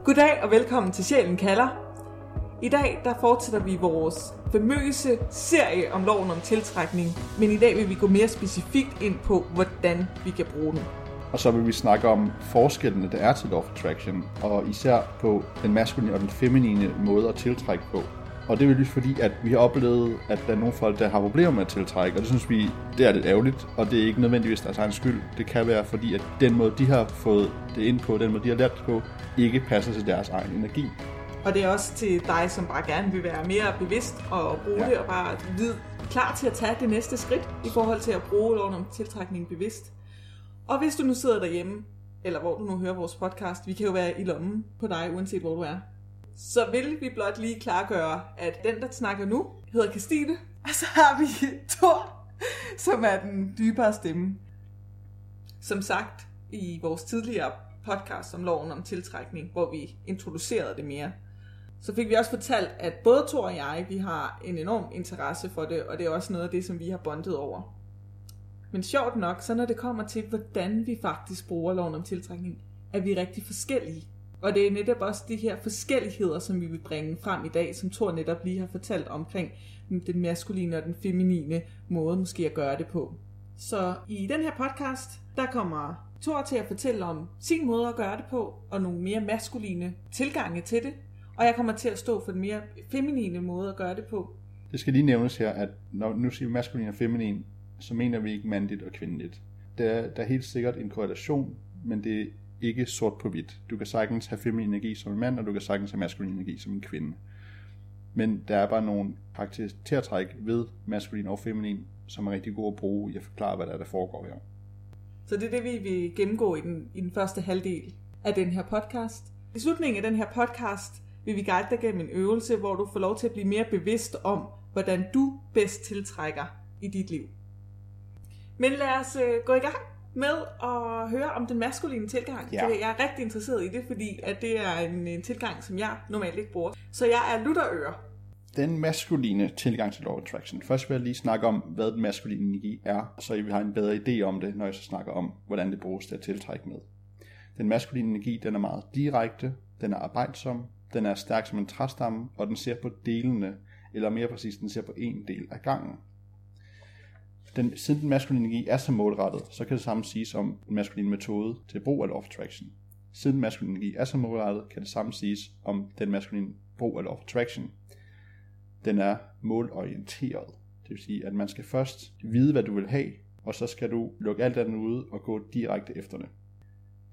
Goddag og velkommen til Sjælen kalder. I dag der fortsætter vi vores famøse serie om loven om tiltrækning, men i dag vil vi gå mere specifikt ind på, hvordan vi kan bruge den. Og så vil vi snakke om forskellene, der er til Law of Attraction, og især på den maskuline og den feminine måde at tiltrække på. Og det er jo fordi, at vi har oplevet, at der er nogle folk, der har problemer med at tiltrække, og det synes vi, det er lidt ærgerligt, og det er ikke nødvendigvis deres egen skyld. Det kan være fordi, at den måde, de har fået det ind på, den måde, de har lært det på, ikke passer til deres egen energi. Og det er også til dig, som bare gerne vil være mere bevidst og bruge ja. det, og bare vide, klar til at tage det næste skridt i forhold til at bruge loven om tiltrækning bevidst. Og hvis du nu sidder derhjemme, eller hvor du nu hører vores podcast, vi kan jo være i lommen på dig, uanset hvor du er, så vil vi blot lige klargøre, at den, der snakker nu, hedder Christine, og så har vi Thor, som er den dybere stemme. Som sagt i vores tidligere podcast om loven om tiltrækning, hvor vi introducerede det mere, så fik vi også fortalt, at både Thor og jeg, vi har en enorm interesse for det, og det er også noget af det, som vi har bondet over. Men sjovt nok, så når det kommer til, hvordan vi faktisk bruger loven om tiltrækning, er vi rigtig forskellige. Og det er netop også de her forskelligheder, som vi vil bringe frem i dag, som Thor netop lige har fortalt omkring den maskuline og den feminine måde måske at gøre det på. Så i den her podcast, der kommer Thor til at fortælle om sin måde at gøre det på, og nogle mere maskuline tilgange til det. Og jeg kommer til at stå for den mere feminine måde at gøre det på. Det skal lige nævnes her, at når nu siger vi maskulin og feminin, så mener vi ikke mandligt og kvindeligt. Der, der er helt sikkert en korrelation, men det ikke sort på hvidt. Du kan sagtens have feminin energi som en mand, og du kan sagtens have maskulin energi som en kvinde. Men der er bare nogle karaktertræk ved maskulin og feminin, som er rigtig gode at bruge i at forklare, hvad der er, der foregår her. Så det er det, vi vil gennemgå i den, i den første halvdel af den her podcast. I slutningen af den her podcast vil vi guide dig gennem en øvelse, hvor du får lov til at blive mere bevidst om, hvordan du bedst tiltrækker i dit liv. Men lad os øh, gå i gang med at høre om den maskuline tilgang. Ja. Jeg er rigtig interesseret i det, fordi at det er en, en tilgang, som jeg normalt ikke bruger. Så jeg er lutterører. Den maskuline tilgang til Law Attraction. Først vil jeg lige snakke om, hvad den maskuline energi er, så I vil have en bedre idé om det, når jeg så snakker om, hvordan det bruges til at tiltrække med. Den maskuline energi, den er meget direkte, den er arbejdsom, den er stærk som en træstamme, og den ser på delene, eller mere præcis, den ser på en del af gangen den, siden den maskuline energi er så målrettet, så kan det samme siges om den maskuline metode til brug af Law of Attraction. Siden den maskuline energi er så målrettet, kan det samme siges om den maskuline brug af Law of Attraction. Den er målorienteret. Det vil sige, at man skal først vide, hvad du vil have, og så skal du lukke alt andet ude og gå direkte efter det.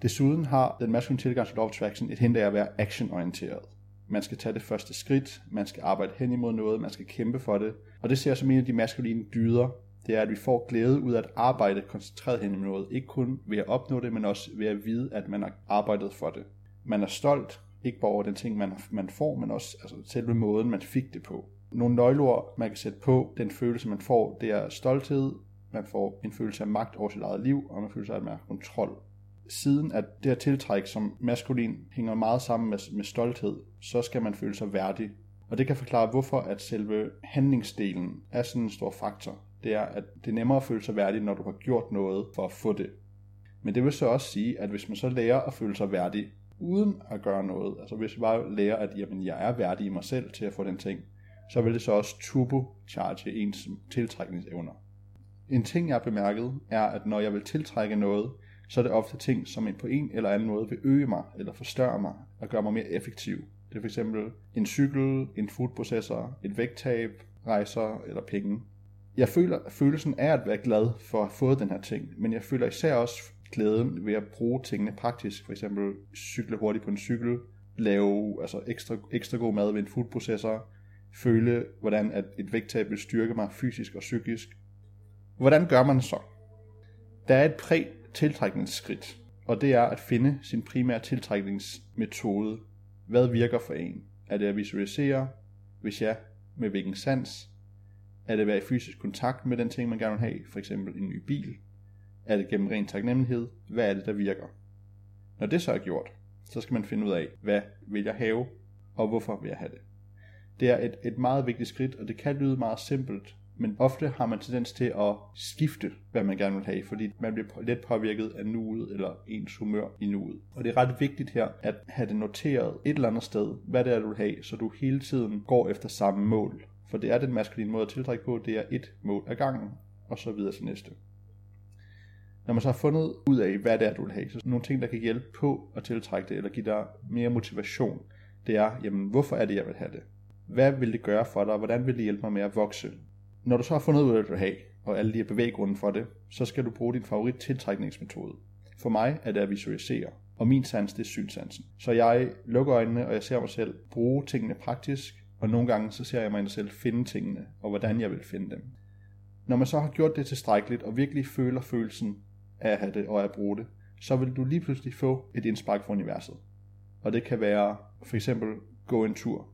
Desuden har den maskuline tilgang til Law of Attraction et hint af at være actionorienteret. Man skal tage det første skridt, man skal arbejde hen imod noget, man skal kæmpe for det, og det ser jeg som en af de maskuline dyder, det er, at vi får glæde ud af at arbejde koncentreret hen imod noget. Ikke kun ved at opnå det, men også ved at vide, at man har arbejdet for det. Man er stolt, ikke bare over den ting, man, man får, men også altså, selve måden, man fik det på. Nogle nøgleord, man kan sætte på den følelse, man får, det er stolthed, man får en følelse af magt over sit eget liv, og man føler sig af kontrol. Siden at det her tiltræk som maskulin hænger meget sammen med, med stolthed, så skal man føle sig værdig. Og det kan forklare, hvorfor at selve handlingsdelen er sådan en stor faktor det er, at det er nemmere at føle sig værdig, når du har gjort noget for at få det. Men det vil så også sige, at hvis man så lærer at føle sig værdig, uden at gøre noget, altså hvis man bare lærer, at jamen, jeg er værdig i mig selv til at få den ting, så vil det så også turbocharge ens tiltrækningsevner. En ting, jeg har bemærket, er, at når jeg vil tiltrække noget, så er det ofte ting, som på en eller anden måde vil øge mig, eller forstørre mig, og gøre mig mere effektiv. Det er f.eks. en cykel, en foodprocessor, et vægttab, rejser eller penge jeg føler følelsen af at være glad for at have fået den her ting, men jeg føler især også glæden ved at bruge tingene praktisk. For eksempel cykle hurtigt på en cykel, lave altså ekstra, ekstra god mad ved en foodprocessor, føle, hvordan at et vægttab vil styrke mig fysisk og psykisk. Hvordan gør man så? Der er et præ-tiltrækningsskridt, og det er at finde sin primære tiltrækningsmetode. Hvad virker for en? Er det at visualisere? Hvis ja, med hvilken sans? Er det at være i fysisk kontakt med den ting, man gerne vil have, for eksempel en ny bil? Er det gennem ren taknemmelighed? Hvad er det, der virker? Når det så er gjort, så skal man finde ud af, hvad vil jeg have, og hvorfor vil jeg have det. Det er et, et meget vigtigt skridt, og det kan lyde meget simpelt, Men ofte har man tendens til at skifte, hvad man gerne vil have, fordi man bliver let påvirket af nuet eller ens humør i nuet. Og det er ret vigtigt her at have det noteret et eller andet sted, hvad det er, du vil have, så du hele tiden går efter samme mål. For det er den maskuline måde at tiltrække på, det er et mål ad gangen, og så videre til næste. Når man så har fundet ud af, hvad det er, du vil have, så nogle ting, der kan hjælpe på at tiltrække det, eller give dig mere motivation, det er, jamen, hvorfor er det, jeg vil have det? Hvad vil det gøre for dig? Hvordan vil det hjælpe mig med at vokse? Når du så har fundet ud af, hvad du vil have, og alle de her bevæggrunde for det, så skal du bruge din favorit tiltrækningsmetode. For mig er det at visualisere, og min sans det er synsansen. Så jeg lukker øjnene, og jeg ser mig selv bruge tingene praktisk, og nogle gange så ser jeg mig selv finde tingene, og hvordan jeg vil finde dem. Når man så har gjort det tilstrækkeligt, og virkelig føler følelsen af at have det og at bruge det, så vil du lige pludselig få et indspark fra universet. Og det kan være for eksempel gå en tur.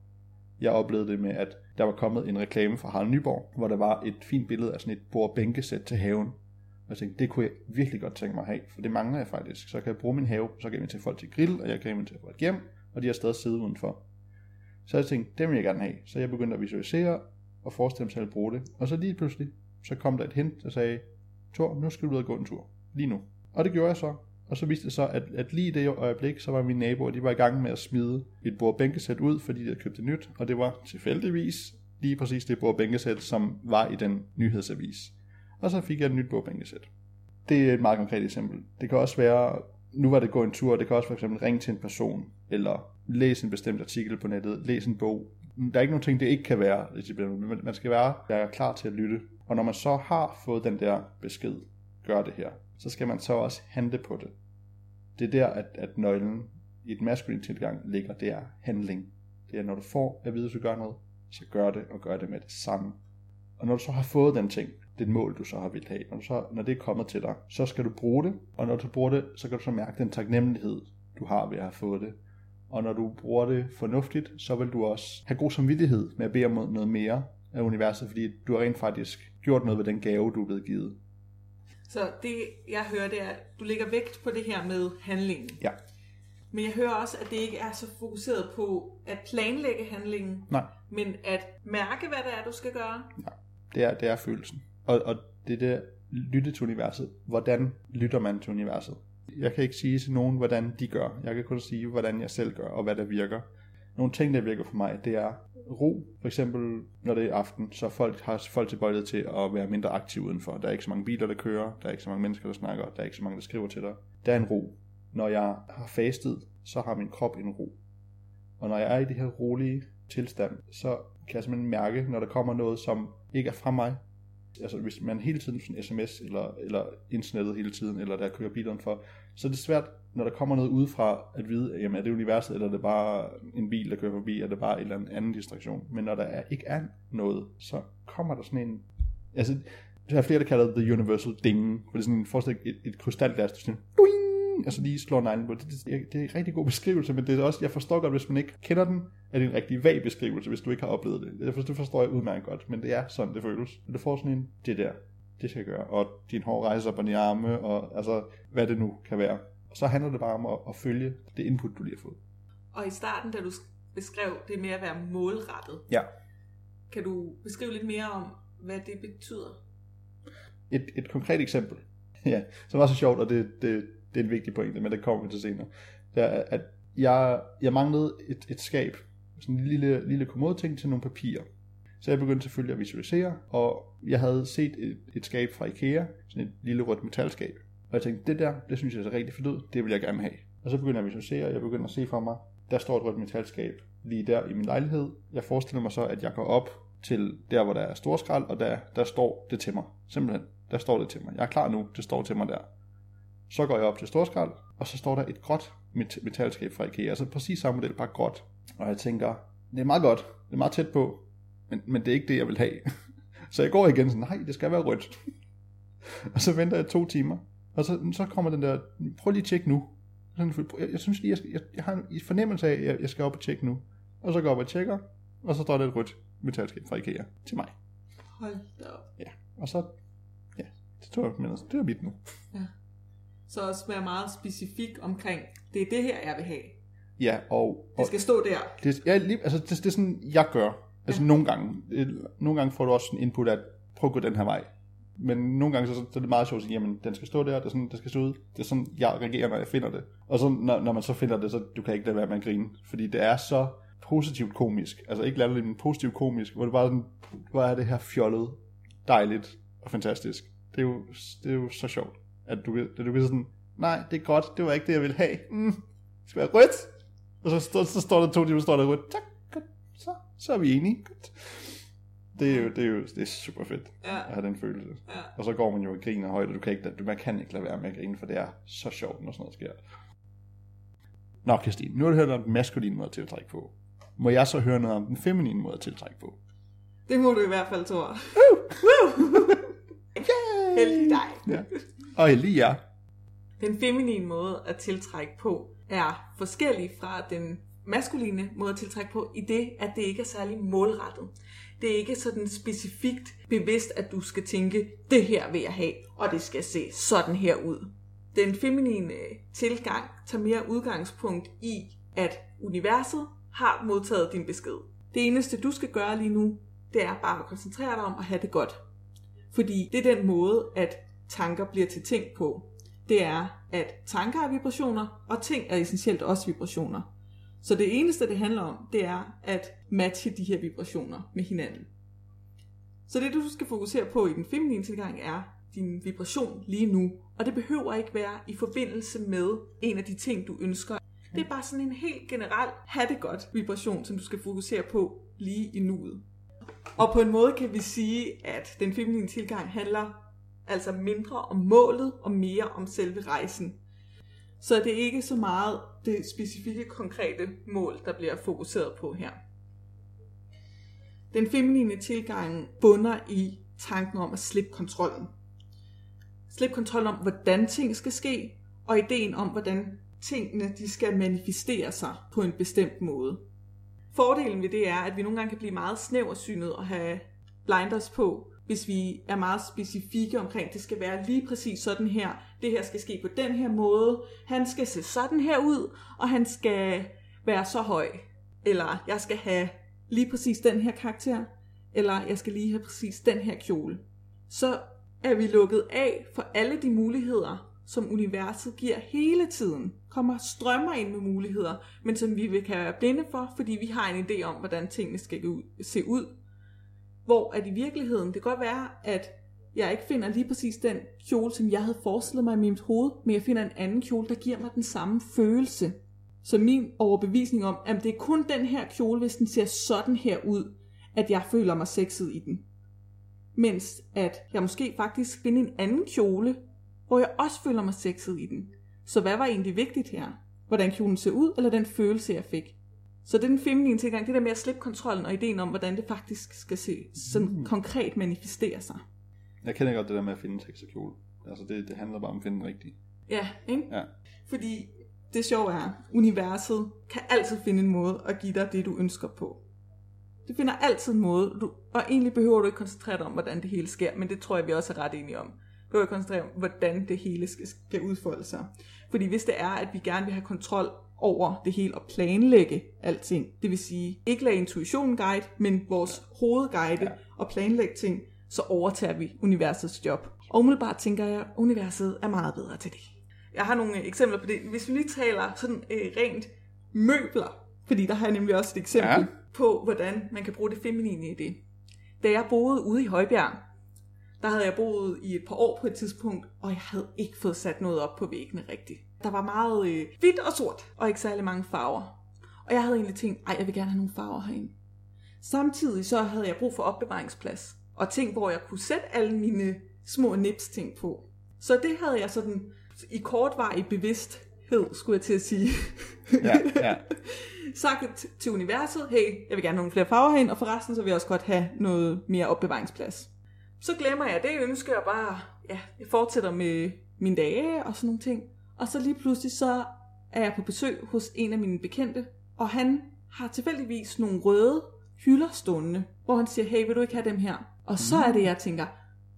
Jeg oplevede det med, at der var kommet en reklame fra Harald Nyborg, hvor der var et fint billede af sådan et bord-bænkesæt til haven. Og jeg tænkte, det kunne jeg virkelig godt tænke mig at have, for det mangler jeg faktisk. Så kan jeg bruge min have, så kan jeg invitere folk til grill, og jeg kan invitere folk hjem, og de har stadig siddet udenfor. Så jeg tænkte, det vil jeg gerne have. Så jeg begyndte at visualisere og forestille mig selv at bruge det. Og så lige pludselig, så kom der et hint, der sagde, Tor, nu skal du ud og gå en tur. Lige nu. Og det gjorde jeg så. Og så viste det så, at, at lige i det øjeblik, så var mine naboer, de var i gang med at smide et bordbænkesæt ud, fordi de havde købt det nyt. Og det var tilfældigvis lige præcis det bordbænkesæt, som var i den nyhedsavis. Og så fik jeg et nyt bordbænkesæt. Det er et meget konkret eksempel. Det kan også være, nu var det gå en tur, det kan også for eksempel ringe til en person, eller læse en bestemt artikel på nettet, læse en bog. Der er ikke nogen ting, det ikke kan være, men man skal være, være klar til at lytte. Og når man så har fået den der besked, gør det her, så skal man så også handle på det. Det er der, at, at nøglen i et maskulin tilgang ligger, det er handling. Det er, når du får at vide, at du gør noget, så gør det, og gør det med det samme. Og når du så har fået den ting, det mål, du så har vil have, når, så, når det er kommet til dig, så skal du bruge det, og når du bruger det, så kan du så mærke den taknemmelighed, du har ved at have fået det. Og når du bruger det fornuftigt, så vil du også have god samvittighed med at bede om noget mere af universet, fordi du har rent faktisk gjort noget ved den gave, du er blevet givet. Så det, jeg hører, det er, at du lægger vægt på det her med handlingen. Ja. Men jeg hører også, at det ikke er så fokuseret på at planlægge handlingen, Nej. men at mærke, hvad det er, du skal gøre. Ja. Det er, det er følelsen. Og, og det der lytte til universet. Hvordan lytter man til universet? Jeg kan ikke sige til nogen, hvordan de gør. Jeg kan kun sige, hvordan jeg selv gør, og hvad der virker. Nogle ting, der virker for mig, det er ro. For eksempel, når det er aften, så folk har folk tilbøjelighed til at være mindre aktive udenfor. Der er ikke så mange biler, der kører. Der er ikke så mange mennesker, der snakker. Der er ikke så mange, der skriver til dig. Der er en ro. Når jeg har fastet, så har min krop en ro. Og når jeg er i det her rolige tilstand, så kan jeg simpelthen mærke, når der kommer noget, som ikke er fra mig. Altså hvis man hele tiden sådan sms eller, eller internettet hele tiden, eller der kører bilerne for, så er det svært, når der kommer noget udefra, at vide, jamen er det universet, eller er det bare en bil, der kører forbi, eller er det bare en eller anden distraktion. Men når der er, ikke er noget, så kommer der sådan en... Altså, der er flere, der kalder det the universal ding, for det er sådan en forestil et, et krystalglas, der sådan, duing, altså lige slår neglen på. Det, det, det er en rigtig god beskrivelse, men det er også, jeg forstår godt, hvis man ikke kender den, er det en rigtig vag beskrivelse, hvis du ikke har oplevet det. Det, det forstår jeg udmærket godt, men det er sådan, det føles. Du får sådan en, det der, det skal jeg gøre, og din hår rejser på dine arme, og altså, hvad det nu kan være. Og så handler det bare om at, at følge det input, du lige har fået. Og i starten, da du beskrev det med at være målrettet, Ja. kan du beskrive lidt mere om, hvad det betyder? Et, et konkret eksempel, ja, som var så sjovt, og det, det, det er en vigtig pointe, men det kommer vi til senere, det er, at jeg, jeg manglede et, et skab, sådan en lille, lille kommode-ting til nogle papirer. Så jeg begyndte selvfølgelig at visualisere, og jeg havde set et, et skab fra Ikea, sådan et lille rødt metalskab. Og jeg tænkte, det der, det synes jeg er rigtig fedt ud, det vil jeg gerne have. Og så begynder jeg at visualisere, og jeg begynder at se for mig, der står et rødt metalskab lige der i min lejlighed. Jeg forestiller mig så, at jeg går op til der, hvor der er storskrald, og der, der står det til mig. Simpelthen, der står det til mig. Jeg er klar nu, det står til mig der. Så går jeg op til storskrald, og så står der et gråt metalskab fra IKEA. Altså præcis samme model, bare gråt. Og jeg tænker, det er meget godt, det er meget tæt på, men, men det er ikke det, jeg vil have. så jeg går igen sådan, nej, det skal være rødt. og så venter jeg to timer, og så, så kommer den der, prøv lige at tjekke nu. Jeg, jeg synes lige, jeg, jeg, jeg har en fornemmelse af, at jeg, jeg skal op og tjekke nu. Og så går jeg op og tjekker, og så står der et rødt metalskab fra IKEA til mig. Hold da op. Ja, og så, ja, det tror jeg, men altså, det er mit nu. Ja. Så også være meget specifik omkring, det er det her, jeg vil have. Ja, og... Det skal stå der. Det, ja, lige, altså, det, det er sådan, jeg gør. Altså ja. nogle gange. Det, nogle gange får du også en input af, prøv at gå den her vej. Men nogle gange så, så er det meget sjovt at sige, jamen den skal stå der, det er sådan, det skal stå ud. Det er sådan, jeg reagerer, når jeg finder det. Og så når, når man så finder det, så du kan ikke lade være med at grine. Fordi det er så positivt komisk. Altså ikke latterligt, men positivt komisk. Hvor det bare sådan, hvor er det her fjollet, dejligt og fantastisk. Det er jo, det er jo så sjovt, at du, at du kan sådan, nej, det er godt, det var ikke det, jeg ville have. Mm, det skal være rødt. Og så, så, så står der to timer, står der rødt. Tak, godt. Så, så er vi enige. Godt. Det er jo, det er jo det er super fedt Ja. at have den følelse. Ja. Og så går man jo og griner højt, og du kan ikke, du, man kan ikke lade være med at grine, for det er så sjovt, når sådan noget sker. Nå, Christine, nu har du hørt om den maskuline måde at tiltrække på. Må jeg så høre noget om den feminine måde at tiltrække på? Det må du i hvert fald, Thor. Yay! Heldig dig. Ja. Og Elia. Den feminine måde at tiltrække på er forskellig fra den maskuline måde at tiltrække på, i det, at det ikke er særlig målrettet. Det er ikke sådan specifikt bevidst, at du skal tænke, det her vil jeg have, og det skal se sådan her ud. Den feminine tilgang tager mere udgangspunkt i, at universet har modtaget din besked. Det eneste, du skal gøre lige nu, det er bare at koncentrere dig om at have det godt. Fordi det er den måde, at tanker bliver til ting på. Det er, at tanker er vibrationer, og ting er essentielt også vibrationer. Så det eneste, det handler om, det er at matche de her vibrationer med hinanden. Så det, du skal fokusere på i den feminine tilgang, er din vibration lige nu. Og det behøver ikke være i forbindelse med en af de ting, du ønsker. Det er bare sådan en helt generel have det godt vibration, som du skal fokusere på lige i nuet. Og på en måde kan vi sige, at den feminine tilgang handler altså mindre om målet og mere om selve rejsen. Så det er ikke så meget det specifikke konkrete mål, der bliver fokuseret på her. Den feminine tilgang bunder i tanken om at slippe kontrollen. Slippe kontrollen om, hvordan ting skal ske, og ideen om, hvordan tingene de skal manifestere sig på en bestemt måde. Fordelen ved det er, at vi nogle gange kan blive meget snæversynet og have blinders på, hvis vi er meget specifikke omkring, det skal være lige præcis sådan her, det her skal ske på den her måde, han skal se sådan her ud, og han skal være så høj, eller jeg skal have lige præcis den her karakter, eller jeg skal lige have præcis den her kjole. Så er vi lukket af for alle de muligheder, som universet giver hele tiden. Kommer strømmer ind med muligheder, men som vi kan være blinde for, fordi vi har en idé om, hvordan tingene skal se ud. Hvor at i virkeligheden, det kan godt være, at jeg ikke finder lige præcis den kjole, som jeg havde forestillet mig i mit hoved, men jeg finder en anden kjole, der giver mig den samme følelse. Så min overbevisning om, at det er kun den her kjole, hvis den ser sådan her ud, at jeg føler mig sexet i den. Mens at jeg måske faktisk finder en anden kjole, hvor jeg også føler mig sexet i den. Så hvad var egentlig vigtigt her? Hvordan kjolen ser ud, eller den følelse, jeg fik? Så det er den feminine tilgang, det der med at slippe kontrollen og ideen om, hvordan det faktisk skal se, sådan mm. konkret manifestere sig. Jeg kender godt det der med at finde en sexet kjole. Altså det, det handler bare om at finde den rigtige. Ja, ikke? Ja. Fordi det sjove er, universet kan altid finde en måde at give dig det, du ønsker på. Det finder altid en måde, du, og egentlig behøver du ikke koncentrere dig om, hvordan det hele sker, men det tror jeg, vi også er ret enige om. Du behøver koncentrere om, hvordan det hele skal, skal udfolde sig. Fordi hvis det er, at vi gerne vil have kontrol over det hele og planlægge alting, det vil sige ikke lade intuitionen guide, men vores hovedguide ja. og planlægge ting, så overtager vi universets job. Og umiddelbart tænker jeg, at universet er meget bedre til det. Jeg har nogle eksempler på det. Hvis vi lige taler sådan øh, rent møbler, fordi der har jeg nemlig også et eksempel ja. på, hvordan man kan bruge det feminine i det. Da jeg boede ude i Højbjerg, der havde jeg boet i et par år på et tidspunkt, og jeg havde ikke fået sat noget op på væggene rigtigt. Der var meget øh, hvidt og sort, og ikke særlig mange farver. Og jeg havde egentlig tænkt, ej, jeg vil gerne have nogle farver herinde. Samtidig så havde jeg brug for opbevaringsplads, og ting, hvor jeg kunne sætte alle mine små nips ting på. Så det havde jeg sådan i kortvarig bevidsthed, skulle jeg til at sige. Ja, ja. Sagt til universet, hey, jeg vil gerne have nogle flere farver herinde, og forresten så vil jeg også godt have noget mere opbevaringsplads. Så glemmer jeg det ønske, og bare, ja, jeg fortsætter med mine dage og sådan nogle ting. Og så lige pludselig, så er jeg på besøg hos en af mine bekendte, og han har tilfældigvis nogle røde hylder stående, hvor han siger, hey, vil du ikke have dem her? Og så er det, jeg tænker,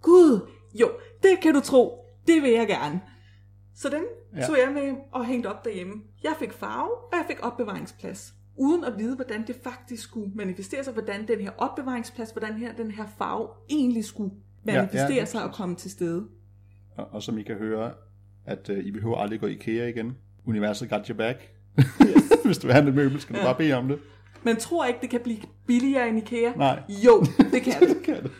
gud, jo, det kan du tro, det vil jeg gerne. Så dem ja. tog jeg med og hængte op derhjemme. Jeg fik farve, og jeg fik opbevaringsplads. Uden at vide, hvordan det faktisk skulle manifestere sig, hvordan den her opbevaringsplads, hvordan her, den her farve egentlig skulle manifestere ja, sig og komme til stede. Og, og som I kan høre, at uh, I behøver aldrig gå i IKEA igen. Universet got your back. Hvis du vil have et møbel, skal du Ja. bare bede om det. Man tror ikke, det kan blive billigere end IKEA. Nej. Jo, det kan det. Det kan det.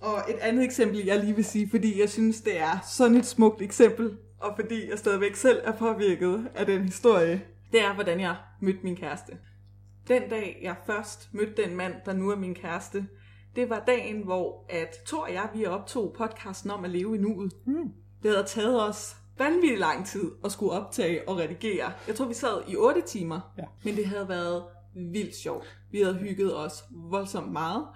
Og et andet eksempel, jeg lige vil sige, fordi jeg synes, det er sådan et smukt eksempel, og fordi jeg stadigvæk selv er påvirket af den historie, det er, hvordan jeg mødte min kæreste. Den dag, jeg først mødte den mand, der nu er min kæreste, det var dagen, hvor at Thor og jeg, vi optog podcasten om at leve i nuet. Mm. Det havde taget os vanvittig lang tid at skulle optage og redigere. Jeg tror, vi sad i 8 timer, Ja. men det havde været vildt sjovt. Vi havde hygget os voldsomt meget.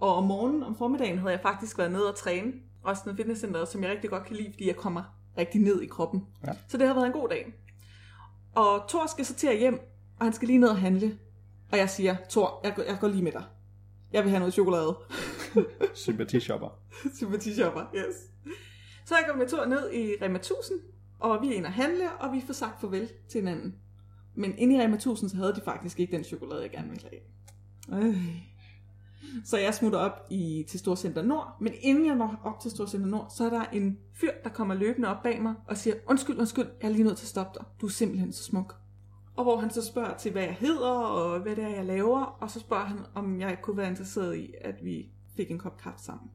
Og om morgenen, om formiddagen, havde jeg faktisk været nede og træne. Også noget fitnesscenter, som jeg rigtig godt kan lide, fordi jeg kommer rigtig ned i kroppen. Ja. Så det har været en god dag. Og Thor skal så til at hjem, og han skal lige ned og handle. Og jeg siger, Thor, jeg, går- jeg går lige med dig. Jeg vil have noget chokolade. Sympatishopper. Sympatishopper, yes. Så jeg går med Thor ned i Rema 1000, og vi er inde og handle, og vi får sagt farvel til hinanden. Men inde i Rema 1000, så havde de faktisk ikke den chokolade, jeg gerne ville have. Øh. Så jeg smutter op i, til Storcenter Nord, men inden jeg når op til Storcenter Nord, så er der en fyr, der kommer løbende op bag mig og siger, undskyld, undskyld, jeg er lige nødt til at stoppe dig. Du er simpelthen så smuk. Og hvor han så spørger til, hvad jeg hedder, og hvad det er, jeg laver, og så spørger han, om jeg kunne være interesseret i, at vi fik en kop kaffe sammen.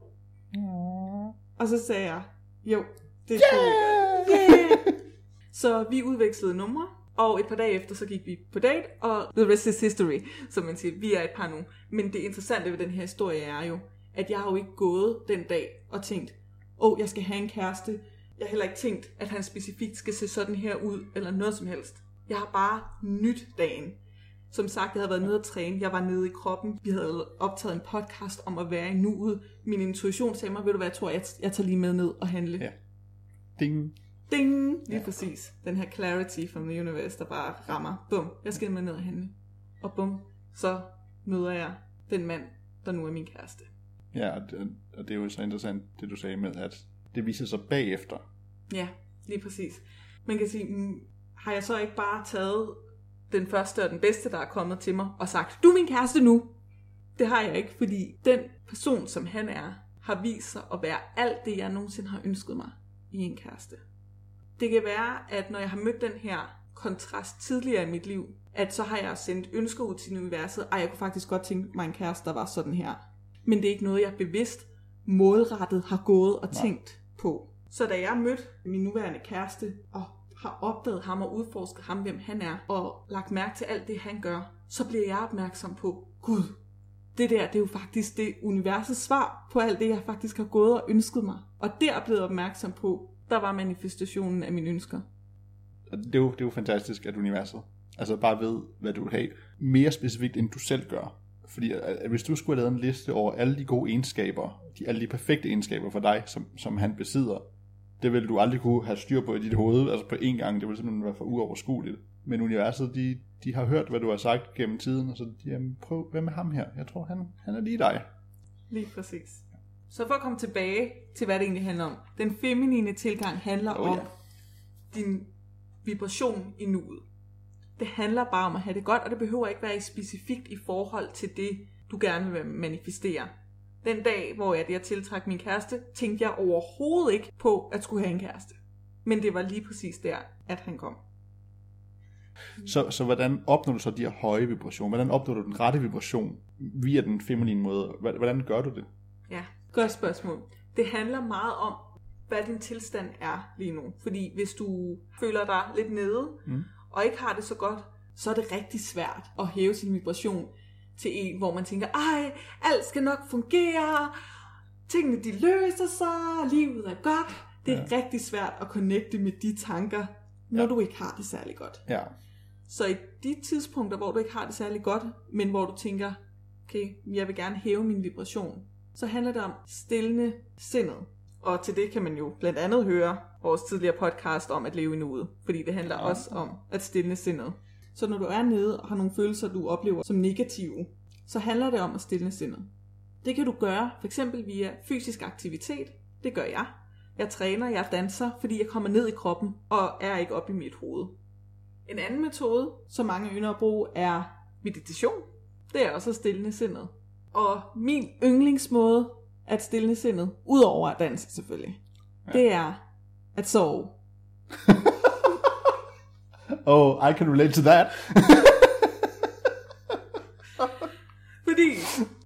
Og så sagde jeg, jo, det skulle vi godt. Yeah! Så vi udvekslede numre, og et par dage efter, så gik vi på date, og the rest is history, som man siger. Vi er et par nu. Men det interessante ved den her historie er jo, at jeg har jo ikke gået den dag og tænkt, åh, oh, jeg skal have en kæreste. Jeg har heller ikke tænkt, at han specifikt skal se sådan her ud, eller noget som helst. Jeg har bare nyt dagen. Som sagt, jeg havde været nede at træne. Jeg var nede i kroppen. Vi havde optaget en podcast om at være i nuet. Min intuition sagde mig, ved du hvad, jeg tror, jeg, jeg tager lige med ned og handle. Ja. Ding. Ding! Lige Ja. præcis. Den her clarity from the universe, der bare rammer. Bum, jeg skal med ned og handle. Og bum, så møder jeg den mand, der nu er min kæreste. Ja, og det, og det er jo så interessant, det du sagde med, at det viser sig bagefter. Ja, lige præcis. Man kan sige, mm, har jeg så ikke bare taget den første og den bedste, der er kommet til mig, og sagt, du er min kæreste nu. Det har jeg ikke, fordi den person, som han er, har vist sig at være alt det, jeg nogensinde har ønsket mig i en kæreste. Det kan være, at når jeg har mødt den her kontrast tidligere i mit liv, at så har jeg sendt ønsker ud til universet, ej, jeg kunne faktisk godt tænke mig en kæreste, der var sådan her. Men det er ikke noget, jeg bevidst målrettet har gået og Nej. tænkt på. Så da jeg mødte min nuværende kæreste, og har opdaget ham og udforsket ham, hvem han er, og lagt mærke til alt det, han gør, så bliver jeg opmærksom på, Gud, det der, det er jo faktisk det universets svar på alt det, jeg faktisk har gået og ønsket mig. Og der blev jeg opmærksom på, der var manifestationen af mine ønsker. Det er, jo, det er jo fantastisk, at universet altså bare ved, hvad du vil have. Mere specifikt, end du selv gør. Fordi at hvis du skulle have lavet en liste over alle de gode egenskaber, de, alle de perfekte egenskaber for dig, som, som han besidder, det vil du aldrig kunne have styr på i dit hoved, altså på én gang, det vil simpelthen være for uoverskueligt. Men universet, de, de har hørt, hvad du har sagt gennem tiden, og så de, jamen, prøv, hvem er ham her? Jeg tror, han, han er lige dig. Lige præcis. Så for at komme tilbage til, hvad det egentlig handler om. Den feminine tilgang handler Oh, om ja. din vibration i nuet. Det handler bare om at have det godt, og det behøver ikke være specifikt i forhold til det, du gerne vil manifestere. Den dag, hvor jeg, jeg tiltrak min kæreste, tænkte jeg overhovedet ikke på at skulle have en kæreste. Men det var lige præcis der, at han kom. Så, så hvordan opnår du så de her høje vibrationer? Hvordan opnår du den rette vibration via den feminine måde? Hvordan gør du det? Ja, godt spørgsmål. Det handler meget om, hvad din tilstand er lige nu. Fordi hvis du føler dig lidt nede, Mm. og ikke har det så godt, så er det rigtig svært at hæve sin vibration til en, hvor man tænker, ej, alt skal nok fungere, tingene de løser sig, livet er godt. Det er ja. rigtig svært at connecte med de tanker, når Ja. du ikke har det særlig godt. Ja, Så i de tidspunkter, hvor du ikke har det særlig godt, men hvor du tænker, okay, jeg vil gerne hæve min vibration, så handler det om stillende sindet. Og til det kan man jo blandt andet høre vores tidligere podcast om at leve i nuet, fordi det handler ja. også om at stille sindet. Så når du er nede og har nogle følelser, du oplever som negative, så handler det om at stille sindet. Det kan du gøre for eksempel via fysisk aktivitet. Det gør jeg. Jeg træner, jeg danser, fordi jeg kommer ned i kroppen og er ikke oppe i mit hoved. En anden metode, som mange ynder at bruge, er meditation. Det er også at stille sindet. Og min yndlingsmåde at stille sindet, udover at danse selvfølgelig, ja. det er at sove. oh, I can relate to that. Fordi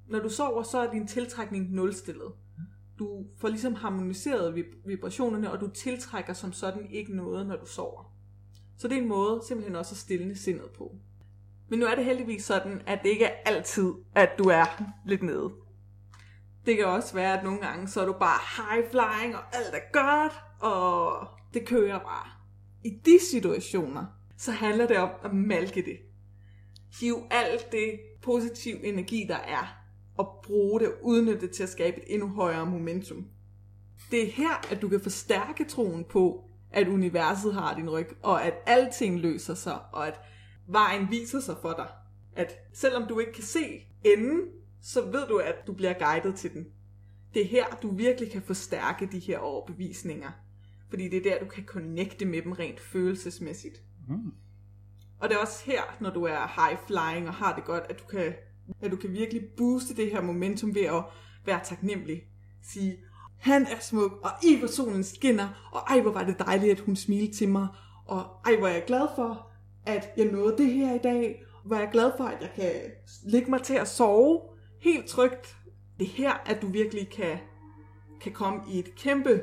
når du sover, så er din tiltrækning nulstillet. Du får ligesom harmoniseret vib- vibrationerne, og du tiltrækker som sådan ikke noget, når du sover. Så det er en måde simpelthen også at stille sindet på. Men nu er det heldigvis sådan, at det ikke er altid, at du er lidt nede. Det kan også være, at nogle gange, så er du bare high flying, og alt er godt, og det kører bare. I de situationer, så handler det om at malke det. Hiv alt det positiv energi, der er, og bruge det og udnytte det til at skabe et endnu højere momentum. Det er her, at du kan forstærke troen på, at universet har din ryg, og at alting løser sig, og at vejen viser sig for dig. At selvom du ikke kan se enden, så ved du, at du bliver guidet til den. Det er her, du virkelig kan forstærke de her overbevisninger. Fordi det er der, du kan connecte med dem rent følelsesmæssigt. Mm. Og det er også her, når du er high flying og har det godt, at du kan, at du kan virkelig booste det her momentum ved at være taknemmelig. Sige, han er smuk, og i hvor solen skinner, og ej hvor var det dejligt, at hun smilte til mig, og ej hvor er jeg glad for, at jeg nåede det her i dag, hvor jeg glad for, at jeg kan lægge mig til at sove helt trygt. Det er her, at du virkelig kan, kan komme i et kæmpe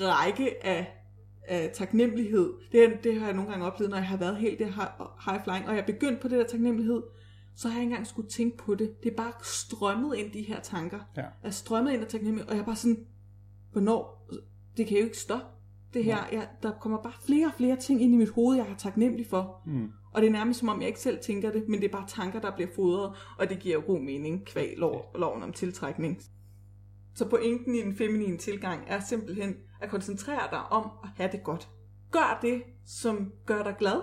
række af, af taknemmelighed. Det, det har jeg nogle gange oplevet, når jeg har været helt det high flying, og jeg er begyndt på det der taknemmelighed, så har jeg ikke engang skulle tænke på det. Det er bare strømmet ind, de her tanker. Ja. Er strømmet ind af taknemmelighed, og jeg er bare sådan, hvornår, det kan jo ikke stoppe. Det her, jeg, der kommer bare flere og flere ting ind i mit hoved, jeg har taknemmelig for. Mm. Og det er nærmest som om, jeg ikke selv tænker det, men det er bare tanker, der bliver fodret, og det giver jo god mening kvæg lov, loven om tiltrækning. Så pointen i den feminine tilgang er simpelthen at koncentrere dig om at have det godt. Gør det, som gør dig glad.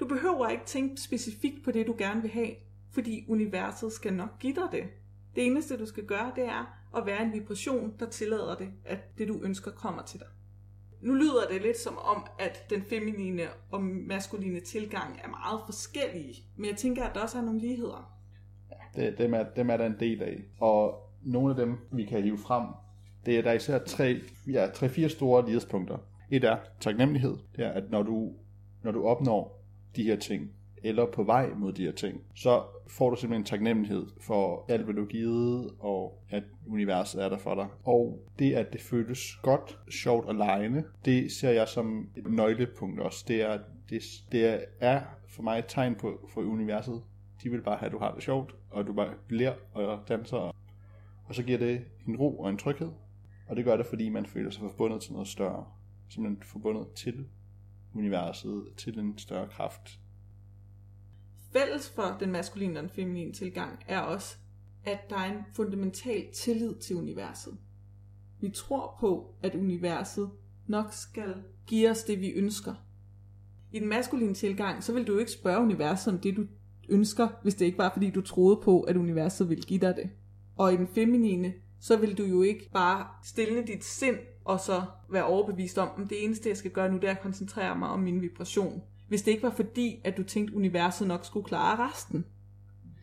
Du behøver ikke tænke specifikt på det, du gerne vil have, fordi universet skal nok give dig det. Det eneste, du skal gøre, det er at være en vibration, der tillader det, at det, du ønsker, kommer til dig. Nu lyder det lidt som om, at den feminine og maskuline tilgang er meget forskellige, men jeg tænker, at der også er nogle ligheder. Ja, det, dem, er, dem er der en del af. Og nogle af dem, vi kan hive frem, det er der især tre, ja, tre fire store lidespunkter. Et er taknemmelighed. Det er, at når du, når du opnår de her ting, eller på vej mod de her ting, så får du simpelthen taknemmelighed for alt, hvad du har givet, og at universet er der for dig. Og det, at det føles godt, sjovt og lejende, det ser jeg som et nøglepunkt også. Det er, det, det er for mig et tegn på for universet. De vil bare have, at du har det sjovt, og du bare bliver og danser. Og og så giver det en ro og en tryghed. Og det gør det, fordi man føler sig forbundet til noget større. Simpelthen forbundet til universet, til en større kraft, fælles for den maskuline og den feminine tilgang er også, at der er en fundamental tillid til universet. Vi tror på, at universet nok skal give os det, vi ønsker. I den maskuline tilgang, så vil du ikke spørge universet om det, du ønsker, hvis det ikke var, fordi du troede på, at universet ville give dig det. Og i den feminine, så vil du jo ikke bare stille dit sind, og så være overbevist om, at det eneste, jeg skal gøre nu, det er at koncentrere mig om min vibration hvis det ikke var fordi, at du tænkte, at universet nok skulle klare resten.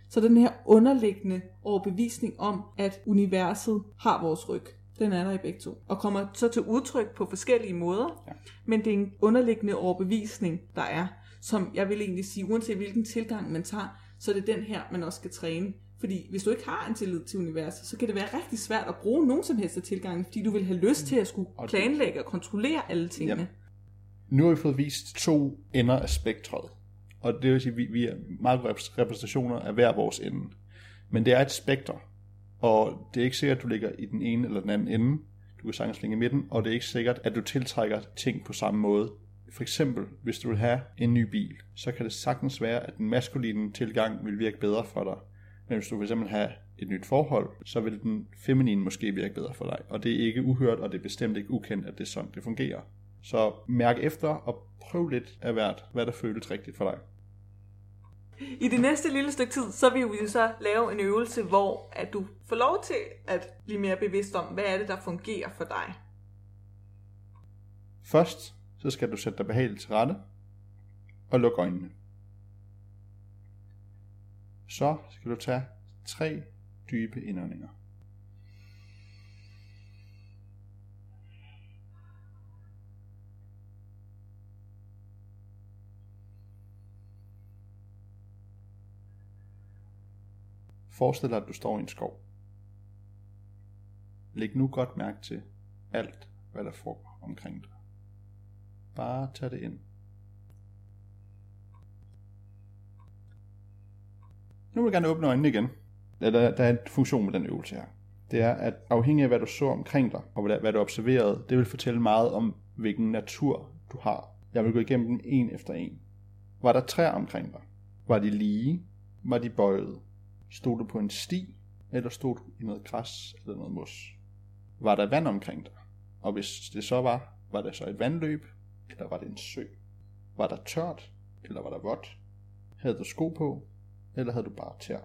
Så den her underliggende overbevisning om, at universet har vores ryg, den er der i begge to. Og kommer så til udtryk på forskellige måder, ja. men det er en underliggende overbevisning, der er, som jeg vil egentlig sige, uanset hvilken tilgang man tager, så er det den her, man også skal træne. Fordi hvis du ikke har en tillid til universet, så kan det være rigtig svært at bruge nogen som helst tilgang, fordi du vil have lyst til at skulle planlægge og kontrollere alle tingene. Ja. Nu har vi fået vist to ender af spektret. Og det vil sige, at vi, vi er meget repræsentationer af hver vores ende. Men det er et spekter. Og det er ikke sikkert, at du ligger i den ene eller den anden ende. Du kan sagtens ligge i midten. Og det er ikke sikkert, at du tiltrækker ting på samme måde. For eksempel, hvis du vil have en ny bil, så kan det sagtens være, at den maskuline tilgang vil virke bedre for dig. Men hvis du eksempel have et nyt forhold, så vil den feminine måske virke bedre for dig. Og det er ikke uhørt, og det er bestemt ikke ukendt, at det er sådan, det fungerer. Så mærk efter og prøv lidt af hvert, hvad der føles rigtigt for dig. I det næste lille stykke tid, så vil vi så lave en øvelse, hvor at du får lov til at blive mere bevidst om, hvad er det, der fungerer for dig. Først så skal du sætte dig behageligt til rette og lukke øjnene så skal du tage tre dybe indåndinger. Forestil dig, at du står i en skov. Læg nu godt mærke til alt, hvad der foregår omkring dig. Bare tag det ind. Nu vil jeg gerne åbne øjnene igen. Der, der, der er en funktion med den øvelse her. Det er, at afhængig af hvad du så omkring dig, og hvad, hvad du observerede, det vil fortælle meget om, hvilken natur du har. Jeg vil gå igennem dem en efter en. Var der træer omkring dig? Var de lige? Var de bøjet? Stod du på en sti? Eller stod du i noget græs eller noget mos? Var der vand omkring dig? Og hvis det så var, var det så et vandløb? Eller var det en sø? Var der tørt? Eller var der vådt? Havde du sko på? Eller havde du bare tær?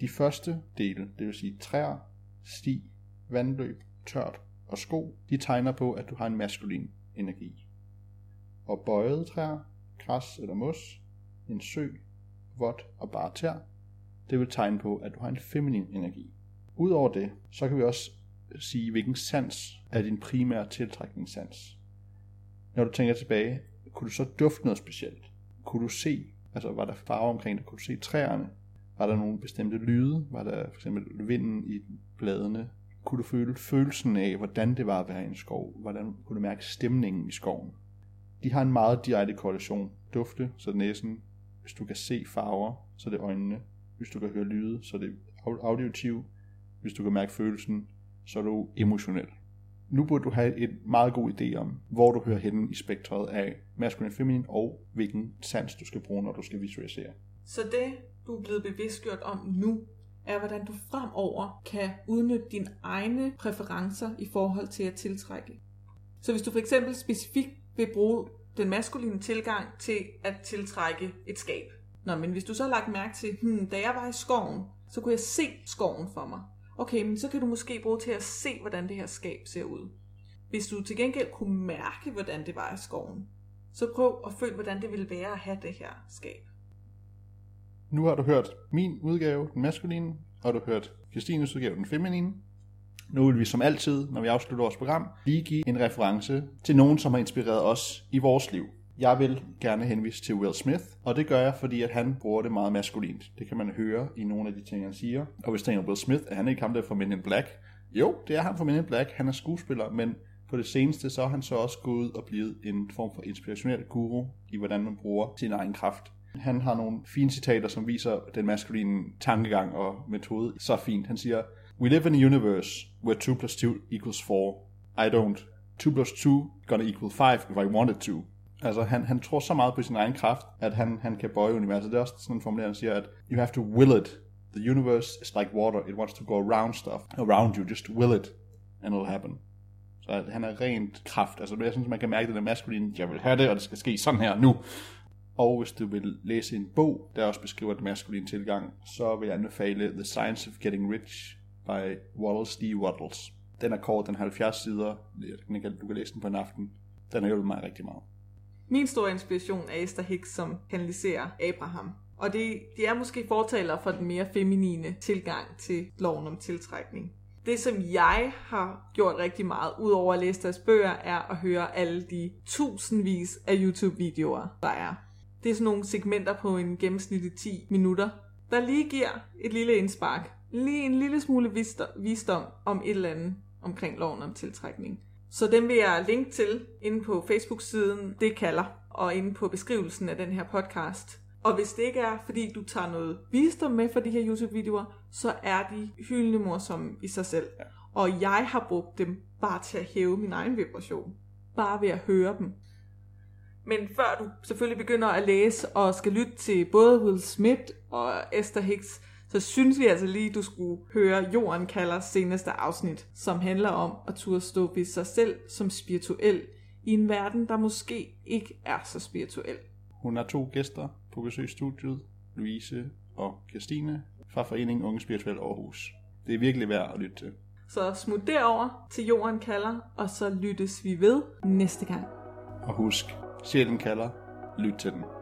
De første dele, det vil sige træer, sti, vandløb, tørt og sko, de tegner på, at du har en maskulin energi. Og bøjede træer, græs eller mos, en sø, vådt og bare tær, det vil tegne på, at du har en feminin energi. Udover det, så kan vi også sige, hvilken sans er din primære tiltrækningssans. Når du tænker tilbage, kunne du så dufte noget specielt? Kunne du se, altså var der farver omkring dig? Kunne du se træerne? Var der nogle bestemte lyde? Var der for eksempel vinden i bladene? Kunne du føle følelsen af, hvordan det var at være i en skov? Hvordan kunne du mærke stemningen i skoven? De har en meget direkte korrelation. Dufte, så det næsen. Hvis du kan se farver, så er det øjnene. Hvis du kan høre lyde, så er det auditiv. Hvis du kan mærke følelsen, så er du emotionel. Nu burde du have et meget god idé om, hvor du hører henne i spektret af maskulin og feminin, og hvilken sans du skal bruge, når du skal visualisere. Så det, du er blevet bevidstgjort om nu, er, hvordan du fremover kan udnytte dine egne præferencer i forhold til at tiltrække. Så hvis du for eksempel specifikt vil bruge den maskuline tilgang til at tiltrække et skab. Nå, men hvis du så har lagt mærke til, hmm, da jeg var i skoven, så kunne jeg se skoven for mig. Okay, men så kan du måske bruge til at se, hvordan det her skab ser ud. Hvis du til gengæld kunne mærke, hvordan det var i skoven, så prøv at føle, hvordan det ville være at have det her skab. Nu har du hørt min udgave, den maskuline, og du har hørt Kristines udgave, den feminine. Nu vil vi som altid, når vi afslutter vores program, lige give en reference til nogen, som har inspireret os i vores liv. Jeg vil gerne henvise til Will Smith, og det gør jeg, fordi at han bruger det meget maskulint. Det kan man høre i nogle af de ting, han siger. Og hvis tænker Will Smith, er han ikke ham der fra Men in Black? Jo, det er han fra Men in Black. Han er skuespiller, men på det seneste, så er han så også gået ud og blevet en form for inspirationel guru i, hvordan man bruger sin egen kraft. Han har nogle fine citater, som viser den maskuline tankegang og metode så fint. Han siger, We live in a universe where 2 plus 2 equals 4. I don't. 2 plus 2 gonna equal 5 if I wanted to. Altså, han, han tror så meget på sin egen kraft, at han, han kan bøje universet. Det er også sådan en formulering, han siger, at you have to will it. The universe is like water. It wants to go around stuff. Around you. Just will it. And it'll happen. Så at han er rent kraft. Altså, jeg synes, man kan mærke, at den er maskulin. Jeg vil have det, og det skal ske sådan her nu. Og hvis du vil læse en bog, der også beskriver den maskuline tilgang, så vil jeg anbefale The Science of Getting Rich by Wallace D. Waddles. Den er kort, den er 70 sider. Du kan læse den på en aften. Den har hjulpet mig rigtig meget. Min store inspiration er Esther Hicks, som kanaliserer Abraham. Og det, de er måske fortaler for den mere feminine tilgang til loven om tiltrækning. Det, som jeg har gjort rigtig meget, udover at læse deres bøger, er at høre alle de tusindvis af YouTube-videoer, der er. Det er sådan nogle segmenter på en gennemsnitlig 10 minutter, der lige giver et lille indspark. Lige en lille smule visdom om et eller andet omkring loven om tiltrækning. Så den vil jeg linke til inde på Facebook-siden Det kalder, og inde på beskrivelsen af den her podcast. Og hvis det ikke er, fordi du tager noget visdom med for de her YouTube-videoer, så er de hyldende morsomme i sig selv. Ja. Og jeg har brugt dem bare til at hæve min egen vibration. Bare ved at høre dem. Men før du selvfølgelig begynder at læse og skal lytte til både Will Smith og Esther Hicks, så synes vi altså lige, du skulle høre Jorden kalder seneste afsnit, som handler om at turde stå ved sig selv som spirituel i en verden, der måske ikke er så spirituel. Hun har to gæster på besøg i studiet, Louise og Christine fra Foreningen Unge Spirituel Aarhus. Det er virkelig værd at lytte til. Så smut derover til Jorden kalder, og så lyttes vi ved næste gang. Og husk, sjælen kalder, lyt til den.